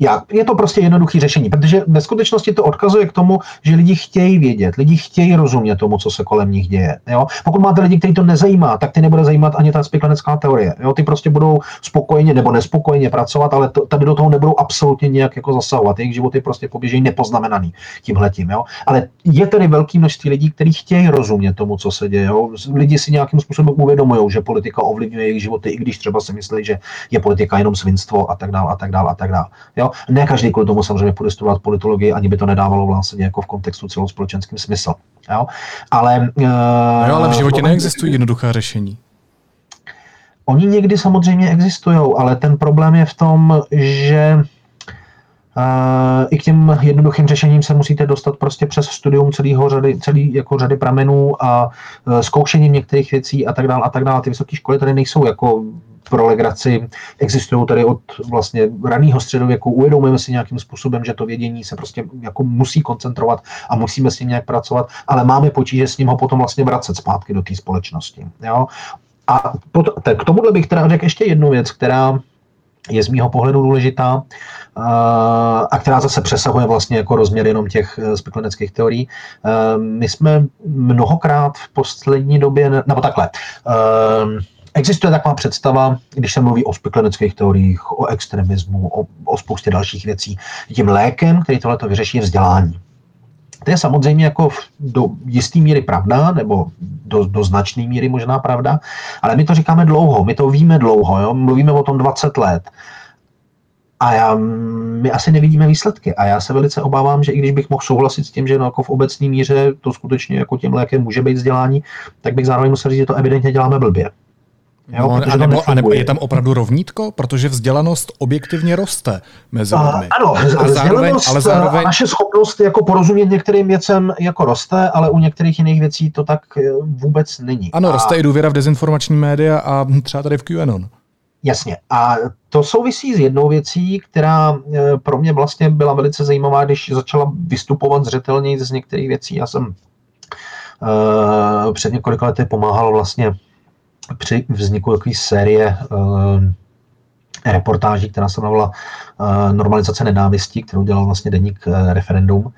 Já, je to prostě jednoduché řešení, protože ve skutečnosti to odkazuje k tomu, že lidi chtějí vědět, lidi chtějí rozumět tomu, co se kolem nich děje. Jo? Pokud máte lidi, kteří to nezajímá, tak ty nebude zajímat ani ta spiklenecká teorie. Jo? Ty prostě budou spokojeně nebo nespokojeně pracovat, ale to, tady do toho nebudou absolutně nějak jako zasahovat. Jejich život je prostě poběží nepoznamenaný tímhletím. Jo? Ale je tady velké množství lidí, kteří chtějí rozumět tomu, co se děje. Jo? Lidi si nějakým způsobem uvědomují, že politika ovlivňuje jejich životy, i když třeba si myslí, že je politika jenom svinstvo a tak dále a tak dále a tak dále. Jo? Ne každý kvůli tomu samozřejmě půjde studovat politologii, ani by to nedávalo vlastně jako v kontextu celospolečenským smysl. Jo? Ale, uh, jo, ale v životě neexistují jednoduchá řešení. Oni někdy samozřejmě existují, ale ten problém je v tom, že Uh, I k těm jednoduchým řešením se musíte dostat prostě přes studium celého řady, celý jako řady pramenů a uh, zkoušením některých věcí a tak dále a tak dále. Ty vysoké školy tady nejsou jako pro legraci existují tady od vlastně raného středověku. Uvědomujeme si nějakým způsobem, že to vědění se prostě jako musí koncentrovat a musíme s ním nějak pracovat, ale máme potíže s ním ho potom vlastně vracet zpátky do té společnosti. Jo? A k tomuhle bych teda řekl ještě jednu věc, která je z mýho pohledu důležitá a která zase přesahuje vlastně jako rozměr jenom těch eh, spekleneckých teorií. My jsme mnohokrát v poslední době, nebo takhle, Existuje taková představa, když se mluví o spekleneckých teoriích, o extremismu, o, o spoustě dalších věcí. Tím lékem, který tohle vyřeší, je vzdělání. To je samozřejmě jako do jisté míry pravda, nebo do, do značné míry možná pravda, ale my to říkáme dlouho, my to víme dlouho, jo? mluvíme o tom 20 let. A já, my asi nevidíme výsledky. A já se velice obávám, že i když bych mohl souhlasit s tím, že no, jako v obecné míře to skutečně jako tím lékem může být vzdělání, tak bych zároveň musel říct, že to evidentně děláme blbě. Jo, no, a, nebo, a nebo je tam opravdu rovnítko? Protože vzdělanost objektivně roste mezi lidmi. Ano, a zároveň, ale zároveň... A naše schopnost jako porozumět některým věcem jako roste, ale u některých jiných věcí to tak eh, vůbec není. Ano, a... roste i důvěra v dezinformační média a třeba tady v QAnon. Jasně. A to souvisí s jednou věcí, která eh, pro mě vlastně byla velice zajímavá, když začala vystupovat zřetelněji z některých věcí. Já jsem uh, před několika lety pomáhal vlastně při vzniku takové série uh, reportáží, která se jmenovala Normalizace nenávistí, kterou dělal vlastně deník referendum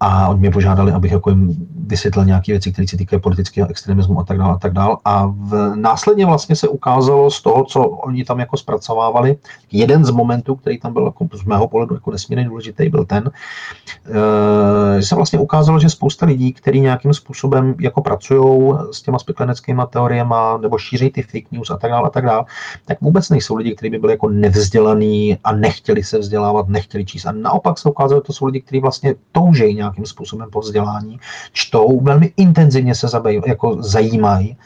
a oni mě požádali, abych jako jim vysvětlil nějaké věci, které se týkají politického extremismu a tak dále a tak dále. A v, následně vlastně se ukázalo z toho, co oni tam jako zpracovávali, jeden z momentů, který tam byl jako z mého pohledu jako nesmírně důležitý, byl ten, e, že se vlastně ukázalo, že spousta lidí, kteří nějakým způsobem jako pracují s těma spikleneckými teoriemi nebo šíří ty fake news a tak dále a tak dále, tak vůbec nejsou lidi, kteří by byli jako nevzdělaní a nechtěli se vzdělávat, nechtěli číst. A naopak se ukázalo, že to jsou lidi, kteří vlastně toužejí nějak nějakým způsobem po vzdělání, čtou, velmi intenzivně se zabej, jako zajímají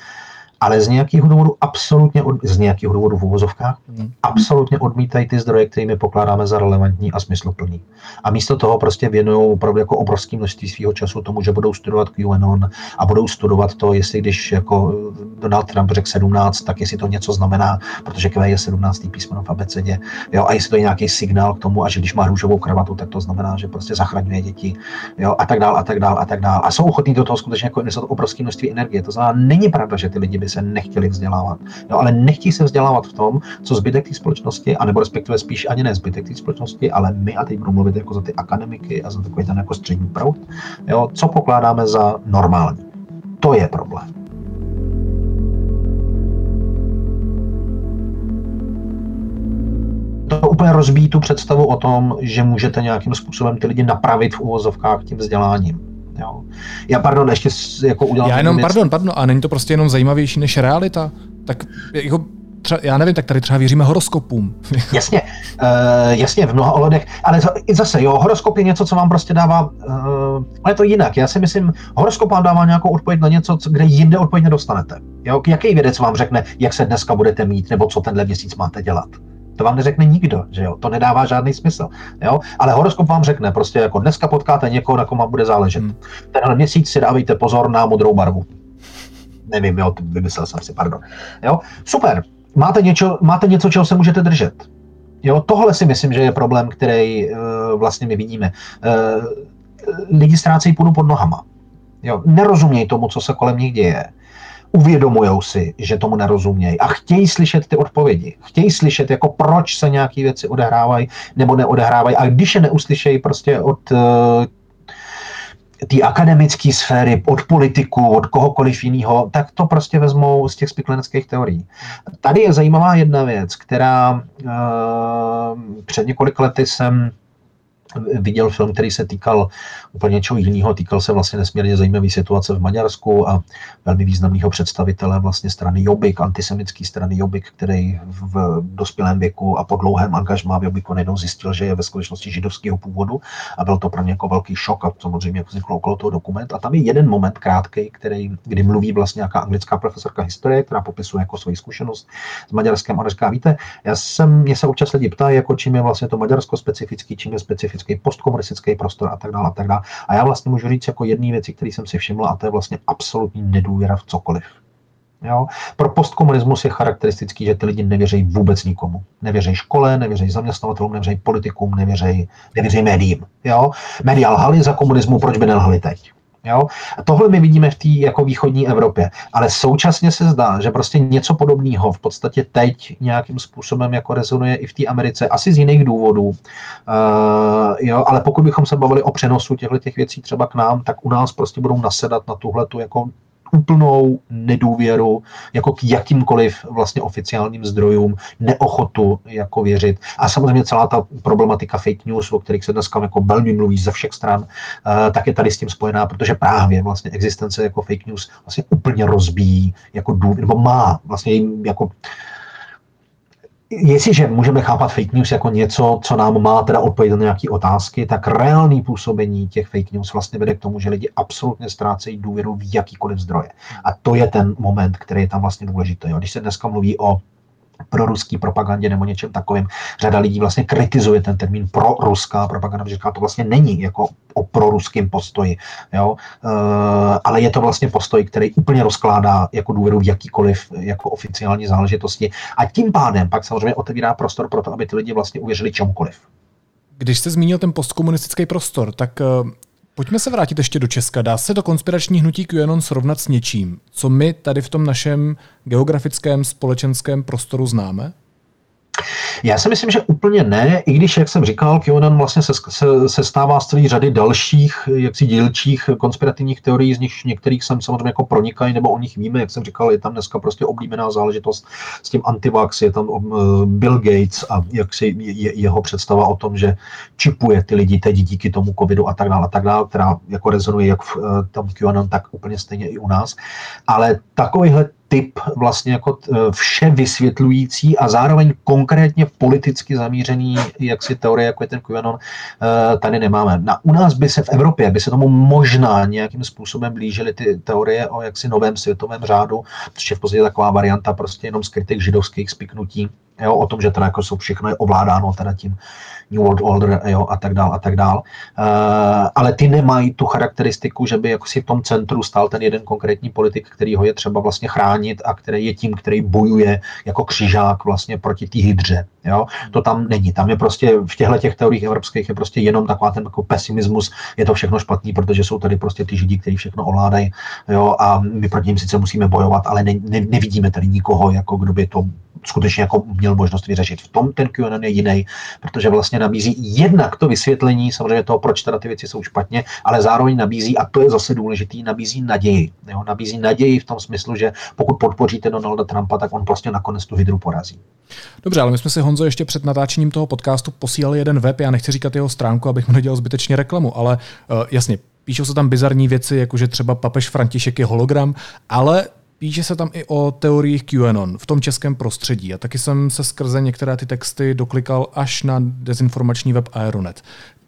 ale z nějakého důvodu absolutně, od, z nějakého důvodu v uvozovkách, hmm. absolutně odmítají ty zdroje, kterými pokládáme za relevantní a smysluplný. A místo toho prostě věnují opravdu jako obrovské množství svého času tomu, že budou studovat QAnon a budou studovat to, jestli když jako Donald Trump řekl 17, tak jestli to něco znamená, protože Q je 17. písmeno v abecedě, jo, a jestli to je nějaký signál k tomu, a že když má růžovou kravatu, tak to znamená, že prostě zachraňuje děti, jo, a tak dál, a tak dál, a tak dál. A jsou ochotní do toho skutečně jako obrovské množství energie. To znamená, není pravda, že ty lidi by se nechtěli vzdělávat. Jo, ale nechtí se vzdělávat v tom, co zbytek té společnosti, anebo respektive spíš ani ne zbytek té společnosti, ale my, a teď budu mluvit jako za ty akademiky a za takový ten jako střední proud, jo, co pokládáme za normální. To je problém. to úplně rozbíjí tu představu o tom, že můžete nějakým způsobem ty lidi napravit v úvozovkách tím vzděláním. Jo. Já pardon, ještě jako udělám... Já jenom, pardon, pardon, a není to prostě jenom zajímavější než realita? Tak jako třeba, já nevím, tak tady třeba věříme horoskopům. [laughs] jasně, uh, jasně, v mnoha ohledech, ale i zase, jo, horoskop je něco, co vám prostě dává, uh, je to jinak, já si myslím, horoskop vám dává nějakou odpověď na něco, kde jinde odpověď nedostanete. Jo, jaký vědec vám řekne, jak se dneska budete mít, nebo co tenhle měsíc máte dělat? To vám neřekne nikdo, že jo? To nedává žádný smysl, jo? Ale horoskop vám řekne prostě jako dneska potkáte někoho, na kom vám bude záležet. Hmm. Tenhle měsíc si dávejte pozor na modrou barvu. Nevím, jo, vymyslel jsem si, pardon. Jo? Super. Máte něco, máte něco, čeho se můžete držet. Jo, tohle si myslím, že je problém, který uh, vlastně my vidíme. Uh, lidi ztrácejí půdu pod nohama. Jo, nerozumějí tomu, co se kolem nich děje uvědomují si, že tomu nerozumějí a chtějí slyšet ty odpovědi. Chtějí slyšet, jako proč se nějaké věci odehrávají nebo neodehrávají. A když je neuslyšejí prostě od uh, té akademické sféry, od politiků, od kohokoliv jiného, tak to prostě vezmou z těch spikleneckých teorií. Tady je zajímavá jedna věc, která uh, před několik lety jsem viděl film, který se týkal úplně něčeho jiného, týkal se vlastně nesmírně zajímavé situace v Maďarsku a velmi významného představitele vlastně strany Jobbik, antisemický strany Jobbik, který v dospělém věku a po dlouhém angažmá v Jobbiku najednou zjistil, že je ve skutečnosti židovského původu a byl to pro ně jako velký šok a samozřejmě jako vzniklo okolo toho dokument. A tam je jeden moment krátký, který, kdy mluví vlastně nějaká anglická profesorka historie, která popisuje jako svoji zkušenost s Maďarskem a říká, víte, já jsem, mě se občas lidi ptají, jako čím je vlastně to Maďarsko specifický, čím je specifický komunistický, postkomunistický prostor a tak dále a tak dále. A já vlastně můžu říct jako jedné věci, které jsem si všiml, a to je vlastně absolutní nedůvěra v cokoliv. Jo? Pro postkomunismus je charakteristický, že ty lidi nevěří vůbec nikomu. Nevěří škole, nevěří zaměstnavatelům, nevěří politikům, nevěří, nevěří médiím. Jo? Média lhali za komunismu, proč by nelhali teď? Jo? A tohle my vidíme v té jako východní Evropě. Ale současně se zdá, že prostě něco podobného v podstatě teď nějakým způsobem jako rezonuje i v té Americe, asi z jiných důvodů. Uh, jo? Ale pokud bychom se bavili o přenosu těchto těch věcí třeba k nám, tak u nás prostě budou nasedat na tuhle tu jako úplnou nedůvěru jako k jakýmkoliv vlastně oficiálním zdrojům, neochotu jako věřit. A samozřejmě celá ta problematika fake news, o kterých se dneska jako velmi mluví ze všech stran, eh, tak je tady s tím spojená, protože právě vlastně existence jako fake news vlastně úplně rozbíjí jako důvěru, nebo má vlastně jako jestliže můžeme chápat fake news jako něco, co nám má teda odpovědět na nějaké otázky, tak reálný působení těch fake news vlastně vede k tomu, že lidi absolutně ztrácejí důvěru v jakýkoliv zdroje. A to je ten moment, který je tam vlastně důležitý. Když se dneska mluví o pro ruský propagandě nebo něčem takovým. Řada lidí vlastně kritizuje ten termín pro ruská propaganda, že říká, to vlastně není jako o proruském postoji, jo? E, ale je to vlastně postoj, který úplně rozkládá jako důvěru v jakýkoliv jako oficiální záležitosti a tím pádem pak samozřejmě otevírá prostor pro to, aby ty lidi vlastně uvěřili čemukoliv. Když jste zmínil ten postkomunistický prostor, tak eh, Pojďme se vrátit ještě do Česka. Dá se to konspirační hnutí QAnon srovnat s něčím, co my tady v tom našem geografickém společenském prostoru známe? Já si myslím, že úplně ne, i když, jak jsem říkal, QAnon vlastně se, se, se stává z celé řady dalších, jaksi dílčích konspirativních teorií, z nich některých jsem samozřejmě jako pronikají, nebo o nich víme, jak jsem říkal, je tam dneska prostě oblíbená záležitost s tím antivax, je tam uh, Bill Gates a jak si je, jeho představa o tom, že čipuje ty lidi teď díky tomu covidu a tak dále, a tak dále, která jako rezonuje jak v uh, tom QAnon, tak úplně stejně i u nás. Ale takovýhle typ vlastně jako e, vše vysvětlující a zároveň konkrétně politicky zamířený jaksi teorie, jako je ten QAnon, e, tady nemáme. Na, u nás by se v Evropě, by se tomu možná nějakým způsobem blížily ty teorie o jaksi novém světovém řádu, což je v podstatě taková varianta prostě jenom skrytých židovských spiknutí, jo, o tom, že teda jako jsou všechno je ovládáno teda tím New World Order jo, a tak dál a tak dál. Uh, ale ty nemají tu charakteristiku, že by jako si v tom centru stál ten jeden konkrétní politik, který ho je třeba vlastně chránit a který je tím, který bojuje jako křižák vlastně proti té hydře. Jo? To tam není. Tam je prostě v těchto těch teoriích evropských je prostě jenom taková ten jako pesimismus, je to všechno špatný, protože jsou tady prostě ty židi, kteří všechno ovládají. Jo? A my proti ním sice musíme bojovat, ale ne, ne, nevidíme tady nikoho, jako kdo by to skutečně jako měl možnost vyřešit. V tom ten QAnon je jiný, protože vlastně nabízí jednak to vysvětlení samozřejmě toho, proč teda ty věci jsou špatně, ale zároveň nabízí, a to je zase důležitý, nabízí naději. Jo? Nabízí naději v tom smyslu, že pokud podpoříte Donalda Trumpa, tak on prostě nakonec tu hydru porazí. Dobře, ale my jsme si Honzo ještě před natáčením toho podcastu posílali jeden web, já nechci říkat jeho stránku, abych mu nedělal zbytečně reklamu, ale uh, jasně, píšou se tam bizarní věci, jako že třeba papež František je hologram, ale Píše se tam i o teoriích QAnon v tom českém prostředí a taky jsem se skrze některé ty texty doklikal až na dezinformační web Aeronet.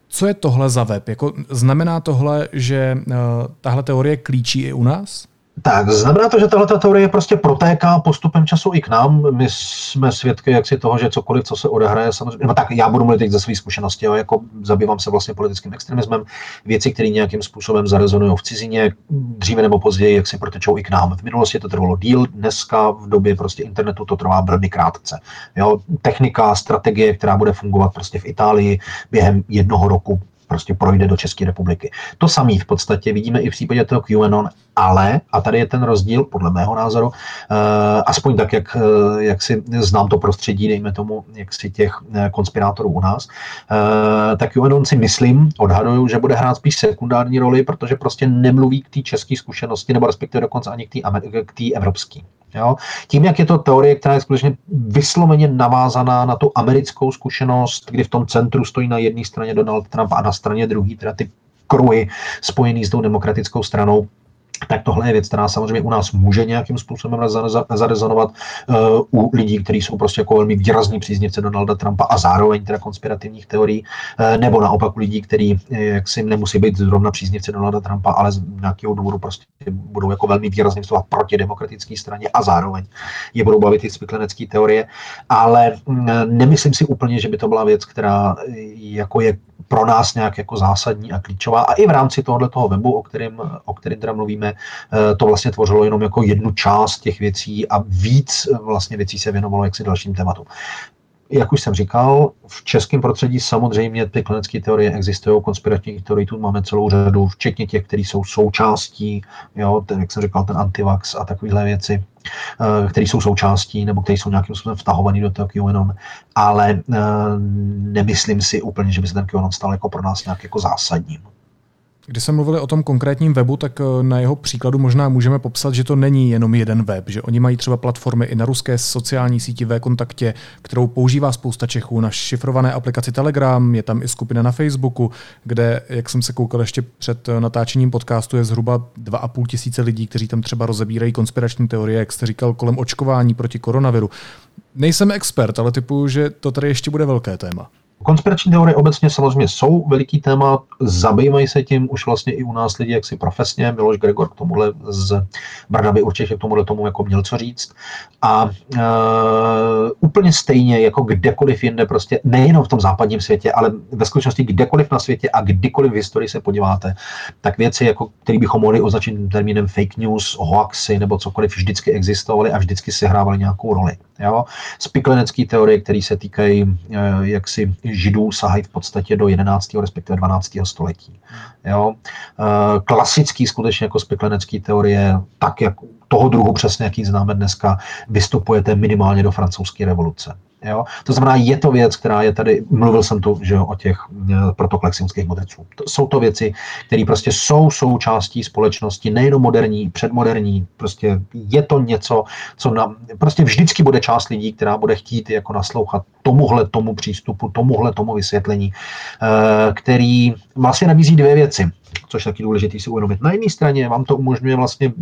Co je tohle za web? Jako, znamená tohle, že uh, tahle teorie klíčí i u nás? Tak, znamená to, že tahle teorie prostě protéká postupem času i k nám. My jsme svědky jaksi toho, že cokoliv, co se odehraje, samozřejmě, no tak já budu mluvit teď ze své zkušenosti, jo, jako zabývám se vlastně politickým extremismem, věci, které nějakým způsobem zarezonují v cizině, dříve nebo později, jak si protečou i k nám. V minulosti to trvalo díl, dneska v době prostě internetu to trvá velmi krátce. Jo, technika, strategie, která bude fungovat prostě v Itálii během jednoho roku, prostě projde do České republiky. To samé v podstatě vidíme i v případě toho QAnon, ale, a tady je ten rozdíl, podle mého názoru, uh, aspoň tak, jak, uh, jak si znám to prostředí, dejme tomu, jak si těch uh, konspirátorů u nás, uh, tak QAnon si myslím, odhaduju, že bude hrát spíš sekundární roli, protože prostě nemluví k té české zkušenosti, nebo respektive dokonce ani k té evropské. Jo? Tím, jak je to teorie, která je skutečně vysloveně navázaná na tu americkou zkušenost, kdy v tom centru stojí na jedné straně Donald Trump a na straně druhé teda ty kruhy spojený s tou demokratickou stranou, tak tohle je věc, která samozřejmě u nás může nějakým způsobem zarezonovat uh, u lidí, kteří jsou prostě jako velmi výrazní příznivci Donalda Trumpa a zároveň teda konspirativních teorií, uh, nebo naopak u lidí, kteří eh, jak si nemusí být zrovna příznivci Donalda Trumpa, ale z nějakého důvodu prostě budou jako velmi výrazně vstupovat proti demokratické straně a zároveň je budou bavit i spiklenecké teorie, ale uh, nemyslím si úplně, že by to byla věc, která jako je pro nás nějak jako zásadní a klíčová. A i v rámci tohoto toho webu, o kterém, o kterém teda mluvíme, eh, to vlastně tvořilo jenom jako jednu část těch věcí a víc vlastně věcí se věnovalo jaksi dalším tématům jak už jsem říkal, v českém prostředí samozřejmě ty klinické teorie existují, konspirativních teorií tu máme celou řadu, včetně těch, které jsou součástí, jo, ten, jak jsem říkal, ten antivax a takovéhle věci, eh, které jsou součástí nebo které jsou nějakým způsobem vtahované do toho QAnon, ale eh, nemyslím si úplně, že by se ten QAnon stal jako pro nás nějak jako zásadním. Když jsme mluvili o tom konkrétním webu, tak eh, na jeho příkladu možná můžeme popsat, že to není jenom jeden web, že oni mají třeba platformy i na ruské sociální síti ve kontaktě, kterou používá spousta Čechů na šifrované aplikaci Telegram, je tam i skupina na Facebooku, kde, jak jsem se koukal ještě před eh, natáčením podcastu, je zhruba 2,5 tisíce lidí, kteří tam třeba rozebírají konspirační teorie, jak jste říkal, kolem očkování proti koronaviru. Nejsem expert, ale typu, že to tady ještě bude velké téma. Konspirační teorie obecně samozřejmě jsou veliký téma, zabývají se tím už vlastně i u nás lidi jaksi profesně. Miloš Gregor k tomuhle z Brna určitě k tomuhle tomu jako měl co říct. A uh, úplně stejně jako kdekoliv jinde, prostě nejenom v tom západním světě, ale ve skutečnosti kdekoliv na světě a kdykoliv v historii se podíváte, tak věci, jako, které bychom mohli označit termínem fake news, hoaxy nebo cokoliv, vždycky existovaly a vždycky sehrávaly nějakou roli. Jo? Spiklenecké teorie, které se týkají uh, jaksi židů sahají v podstatě do 11. respektive 12. století. Jo? Eh, klasický skutečně jako spiklenecký teorie, tak jak toho druhu přesně, jaký známe dneska, vystupujete minimálně do francouzské revoluce. Jo? To znamená, je to věc, která je tady, mluvil jsem tu že jo, o těch eh, mudrců. To, jsou to věci, které prostě jsou součástí společnosti, nejenom moderní, předmoderní, prostě je to něco, co na, prostě vždycky bude část lidí, která bude chtít jako naslouchat tomuhle tomu přístupu, tomuhle tomu vysvětlení, eh, který vlastně nabízí dvě věci což je taky důležité si uvědomit. Na jedné straně vám to umožňuje vlastně,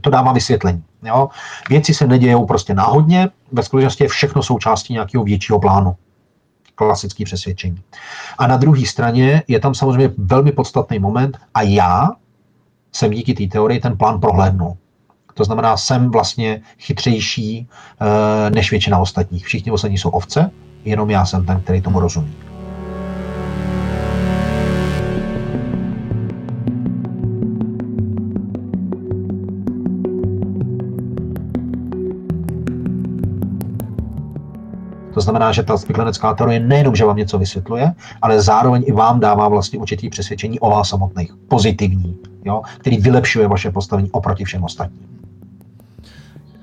to dává vysvětlení. Jo? Věci se nedějou prostě náhodně, ve skutečnosti je všechno součástí nějakého většího plánu klasický přesvědčení. A na druhé straně je tam samozřejmě velmi podstatný moment a já jsem díky té teorii ten plán prohlédnul. To znamená, jsem vlastně chytřejší e, než většina ostatních. Všichni ostatní jsou ovce, jenom já jsem ten, který tomu rozumí. Znamená, že ta spiklenecká teorie nejenom, že vám něco vysvětluje, ale zároveň i vám dává vlastně určitý přesvědčení o vás samotných, pozitivní, jo, který vylepšuje vaše postavení oproti všem ostatním.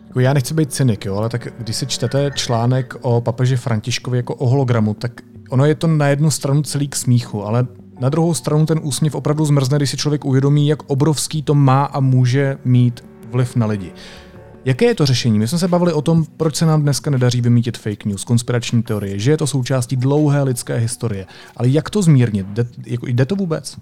Jako já nechci být cynik, jo, ale tak když si čtete článek o papeži Františkovi jako o hologramu, tak ono je to na jednu stranu celý k smíchu, ale na druhou stranu ten úsměv opravdu zmrzne, když si člověk uvědomí, jak obrovský to má a může mít vliv na lidi. Jaké je to řešení? My jsme se bavili o tom, proč se nám dneska nedaří vymítit fake news, konspirační teorie, že je to součástí dlouhé lidské historie. Ale jak to zmírnit? Jde, jako, jde to vůbec?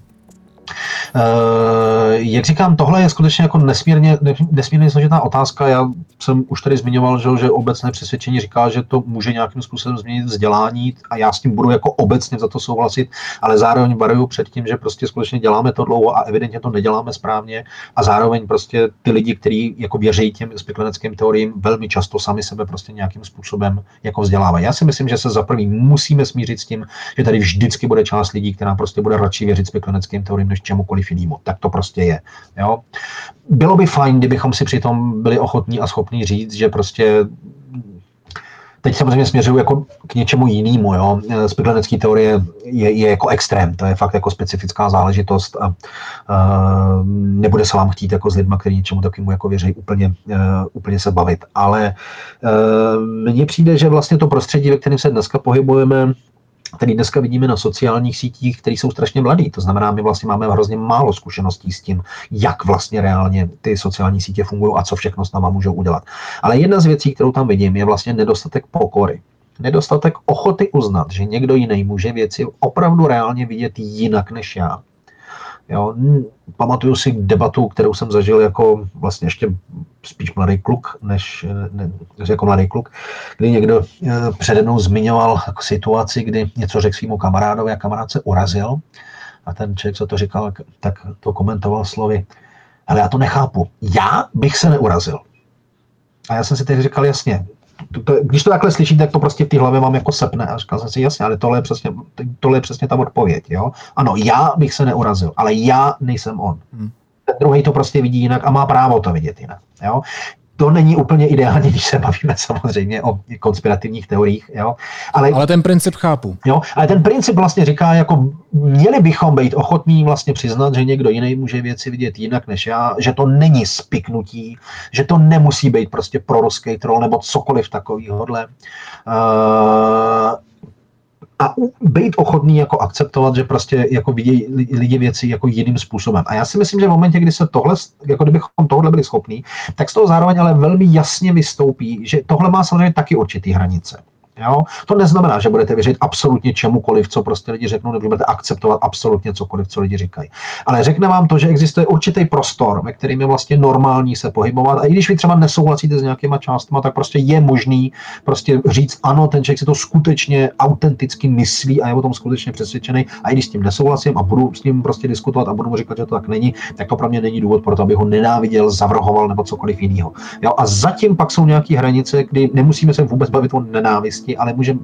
Uh, jak říkám, tohle je skutečně jako nesmírně, nesmírně složitá otázka. Já jsem už tady zmiňoval, že, že obecné přesvědčení říká, že to může nějakým způsobem změnit vzdělání a já s tím budu jako obecně za to souhlasit, ale zároveň varuju před tím, že prostě skutečně děláme to dlouho a evidentně to neděláme správně a zároveň prostě ty lidi, kteří jako věří těm spekulaneckým teoriím, velmi často sami sebe prostě nějakým způsobem jako vzdělávají. Já si myslím, že se za prvý musíme smířit s tím, že tady vždycky bude část lidí, která prostě bude radši věřit spekulaneckým teoriím než čemukoliv jinému. Tak to prostě je. Jo? Bylo by fajn, kdybychom si přitom byli ochotní a schopní říct, že prostě Teď samozřejmě směřuju jako k něčemu jinému. Jo. Spiklenecký teorie je, je, jako extrém, to je fakt jako specifická záležitost a, a nebude se vám chtít jako s lidmi, kteří něčemu takovému jako věří, úplně, uh, úplně se bavit. Ale uh, mně přijde, že vlastně to prostředí, ve kterém se dneska pohybujeme, který dneska vidíme na sociálních sítích, které jsou strašně mladý. To znamená, my vlastně máme hrozně málo zkušeností s tím, jak vlastně reálně ty sociální sítě fungují a co všechno s náma můžou udělat. Ale jedna z věcí, kterou tam vidím, je vlastně nedostatek pokory. Nedostatek ochoty uznat, že někdo jiný může věci opravdu reálně vidět jinak než já. Jo, pamatuju si debatu, kterou jsem zažil jako vlastně ještě spíš mladý kluk, než, ne, jako mladý kluk, kdy někdo eh, přede mnou zmiňoval jako situaci, kdy něco řekl svýmu kamarádovi a kamarád se urazil a ten člověk, co to říkal, tak to komentoval slovy, ale já to nechápu, já bych se neurazil. A já jsem si teď říkal, jasně, to, to, když to takhle slyším, tak to prostě v té hlavě mám jako sepne. A říkal jsem si, jasně, ale tohle je přesně, tohle je přesně ta odpověď. Jo? Ano, já bych se neurazil, ale já nejsem on. Hmm. Ten druhý to prostě vidí jinak a má právo to vidět jinak. Jo? To není úplně ideální, [laughs] když se bavíme samozřejmě o konspirativních teoriích. Jo? Ale, ale ten princip chápu. Jo? Ale ten princip vlastně říká, jako měli bychom být ochotní vlastně přiznat, že někdo jiný může věci vidět jinak než já, že to není spiknutí, že to nemusí být prostě proruský troll nebo cokoliv takového. Uh, a být ochotný jako akceptovat, že prostě jako vidí lidi věci jako jiným způsobem. A já si myslím, že v momentě, kdy se tohle, jako kdybychom tohle byli schopní, tak z toho zároveň ale velmi jasně vystoupí, že tohle má samozřejmě taky určitý hranice. Jo? To neznamená, že budete věřit absolutně čemukoliv, co prostě lidi řeknou, nebo budete akceptovat absolutně cokoliv, co lidi říkají. Ale řekne vám to, že existuje určitý prostor, ve kterým je vlastně normální se pohybovat. A i když vy třeba nesouhlasíte s nějakýma částma, tak prostě je možný prostě říct, ano, ten člověk si to skutečně autenticky myslí a je o tom skutečně přesvědčený. A i když s tím nesouhlasím a budu s ním prostě diskutovat a budu mu říkat, že to tak není, tak to pro mě není důvod pro to, aby ho nenáviděl, zavrhoval nebo cokoliv jiného. A zatím pak jsou nějaké hranice, kdy nemusíme se vůbec bavit o nenávisti, děti, ale můžeme,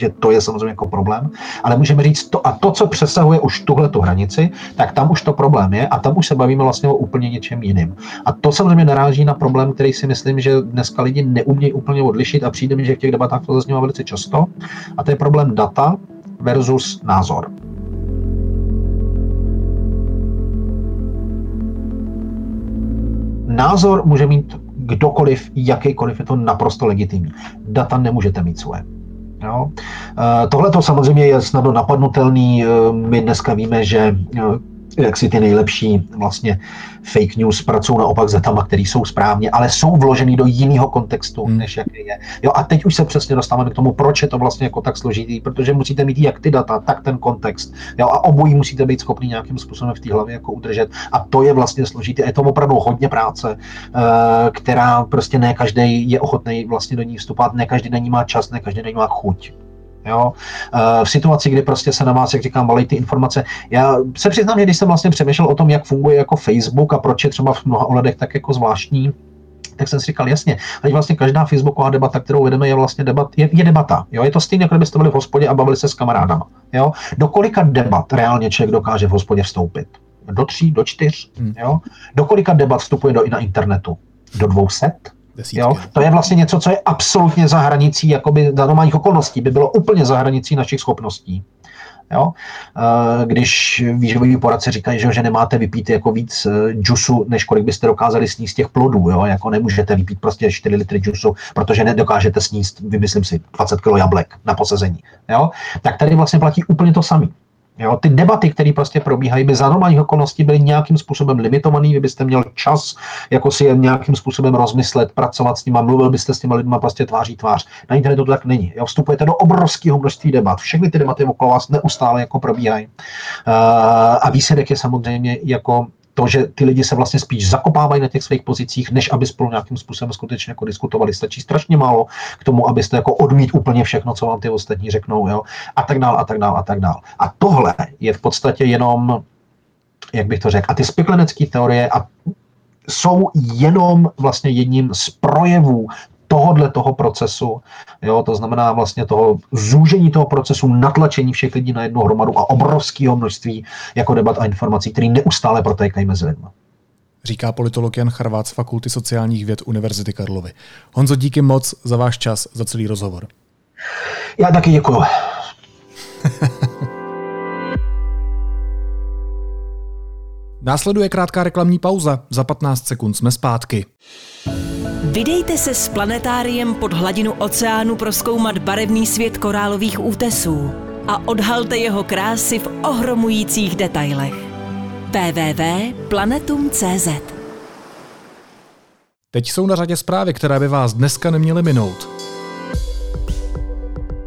že to je samozřejmě jako problém, ale můžeme říct to a to, co přesahuje už tuhle tu hranici, tak tam už to problém je a tam už se bavíme vlastně o úplně něčem jiným. A to samozřejmě naráží na problém, který si myslím, že dneska lidi neumějí úplně odlišit a přijde mi, že v těch debatách to zaznívá velice často a to je problém data versus názor. Názor může mít kdokoliv, jakýkoliv, je to naprosto legitimní. Data nemůžete mít svoje. Jo. Tohle to samozřejmě je snadno napadnutelný. My dneska víme, že jak si ty nejlepší vlastně fake news pracují naopak s datama, které jsou správně, ale jsou vložený do jiného kontextu, hmm. než jaký je. Jo, a teď už se přesně dostáváme k tomu, proč je to vlastně jako tak složitý, protože musíte mít jak ty data, tak ten kontext. Jo, a obojí musíte být schopni nějakým způsobem v té hlavě jako udržet. A to je vlastně složité. Je to opravdu hodně práce, eh, která prostě ne každý je ochotný vlastně do ní vstupovat, ne každý na ní má čas, ne každý na ní má chuť. Jo? Eh, v situaci, kdy prostě se na vás, jak říkám, valí ty informace. Já se přiznám, že když jsem vlastně přemýšlel o tom, jak funguje jako Facebook a proč je třeba v mnoha ohledech tak jako zvláštní, tak jsem si říkal, jasně, teď vlastně každá Facebooková debata, kterou vedeme, je vlastně debat, je, je debata. Jo? Je to stejné, jako kdybyste byli v hospodě a bavili se s kamarádama. Jo? Do kolika debat reálně člověk dokáže v hospodě vstoupit? Do tří, do čtyř? Hmm. Jo? Do kolika debat vstupuje do, na internetu? Do dvou set? Jo? To je vlastně něco, co je absolutně za hranicí jakoby za normálních okolností, by bylo úplně za hranicí našich schopností. Jo? Když výživoví poradci říkají, že, že nemáte vypít jako víc eh, džusu, než kolik byste dokázali sníst těch plodů, jo? jako nemůžete vypít prostě 4 litry džusu, protože nedokážete sníst, vymyslím si, 20 kg jablek na posezení. Jo? Tak tady vlastně platí úplně to samé. Jo, ty debaty, které prostě probíhají, by za normálních okolností byly nějakým způsobem limitované, vy byste měl čas jako si je nějakým způsobem rozmyslet, pracovat s nimi, mluvil byste s těma lidma prostě tváří tvář. Na internetu to tak není. Jo, vstupujete do obrovského množství debat. Všechny ty debaty okolo vás neustále jako probíhají. Uh, a výsledek je samozřejmě jako to, že ty lidi se vlastně spíš zakopávají na těch svých pozicích, než aby spolu nějakým způsobem skutečně jako diskutovali. Stačí strašně málo k tomu, abyste jako odmít úplně všechno, co vám ty ostatní řeknou, jo? a tak dál, a tak dál, a tak dál. A tohle je v podstatě jenom, jak bych to řekl, a ty spiklenecké teorie a jsou jenom vlastně jedním z projevů tohodle toho procesu, jo, to znamená vlastně toho zúžení toho procesu, natlačení všech lidí na jednu hromadu a obrovského množství jako debat a informací, které neustále protékají mezi lidmi. Říká politolog Jan Charvát z Fakulty sociálních věd Univerzity Karlovy. Honzo, díky moc za váš čas, za celý rozhovor. Já taky děkuji. [laughs] Následuje krátká reklamní pauza. Za 15 sekund jsme zpátky. Vydejte se s planetáriem pod hladinu oceánu proskoumat barevný svět korálových útesů a odhalte jeho krásy v ohromujících detailech. www.planetum.cz Teď jsou na řadě zprávy, které by vás dneska neměly minout.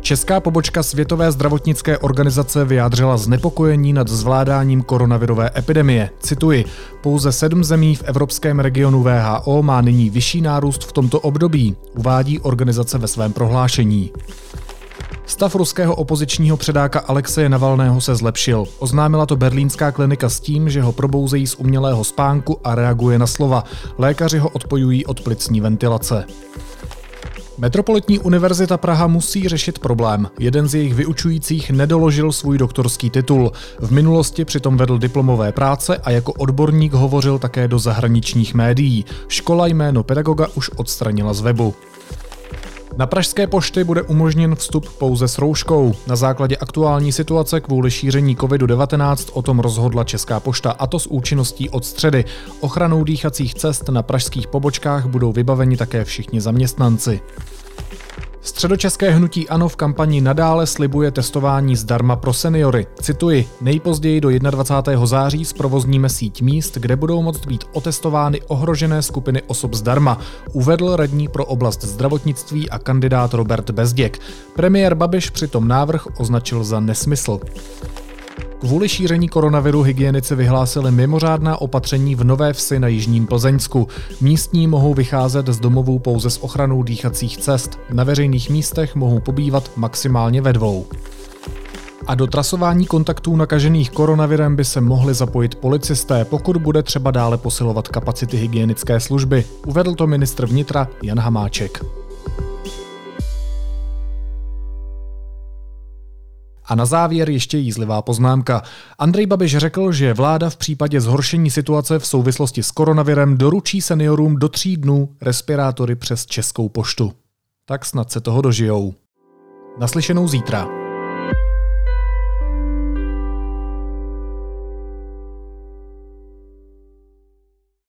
Česká pobočka Světové zdravotnické organizace vyjádřila znepokojení nad zvládáním koronavirové epidemie. Cituji, pouze sedm zemí v evropském regionu VHO má nyní vyšší nárůst v tomto období, uvádí organizace ve svém prohlášení. Stav ruského opozičního předáka Alexeje Navalného se zlepšil. Oznámila to berlínská klinika s tím, že ho probouzejí z umělého spánku a reaguje na slova. Lékaři ho odpojují od plicní ventilace. Metropolitní univerzita Praha musí řešit problém. Jeden z jejich vyučujících nedoložil svůj doktorský titul. V minulosti přitom vedl diplomové práce a jako odborník hovořil také do zahraničních médií. Škola jméno pedagoga už odstranila z webu. Na pražské pošty bude umožněn vstup pouze s rouškou. Na základě aktuální situace kvůli šíření COVID-19 o tom rozhodla Česká pošta a to s účinností od středy. Ochranou dýchacích cest na pražských pobočkách budou vybaveni také všichni zaměstnanci. Středočeské hnutí ANO v kampani nadále slibuje testování zdarma pro seniory. Cituji, nejpozději do 21. září zprovozníme síť míst, kde budou moct být otestovány ohrožené skupiny osob zdarma, uvedl radní pro oblast zdravotnictví a kandidát Robert Bezděk. Premiér Babiš přitom návrh označil za nesmysl. Kvůli šíření koronaviru hygienici vyhlásili mimořádná opatření v Nové Vsi na Jižním Plzeňsku. Místní mohou vycházet z domovů pouze s ochranou dýchacích cest. Na veřejných místech mohou pobývat maximálně ve dvou. A do trasování kontaktů nakažených koronavirem by se mohli zapojit policisté, pokud bude třeba dále posilovat kapacity hygienické služby, uvedl to ministr vnitra Jan Hamáček. A na závěr ještě jízlivá poznámka. Andrej Babiš řekl, že vláda v případě zhoršení situace v souvislosti s koronavirem doručí seniorům do tří dnů respirátory přes Českou poštu. Tak snad se toho dožijou. Naslyšenou zítra.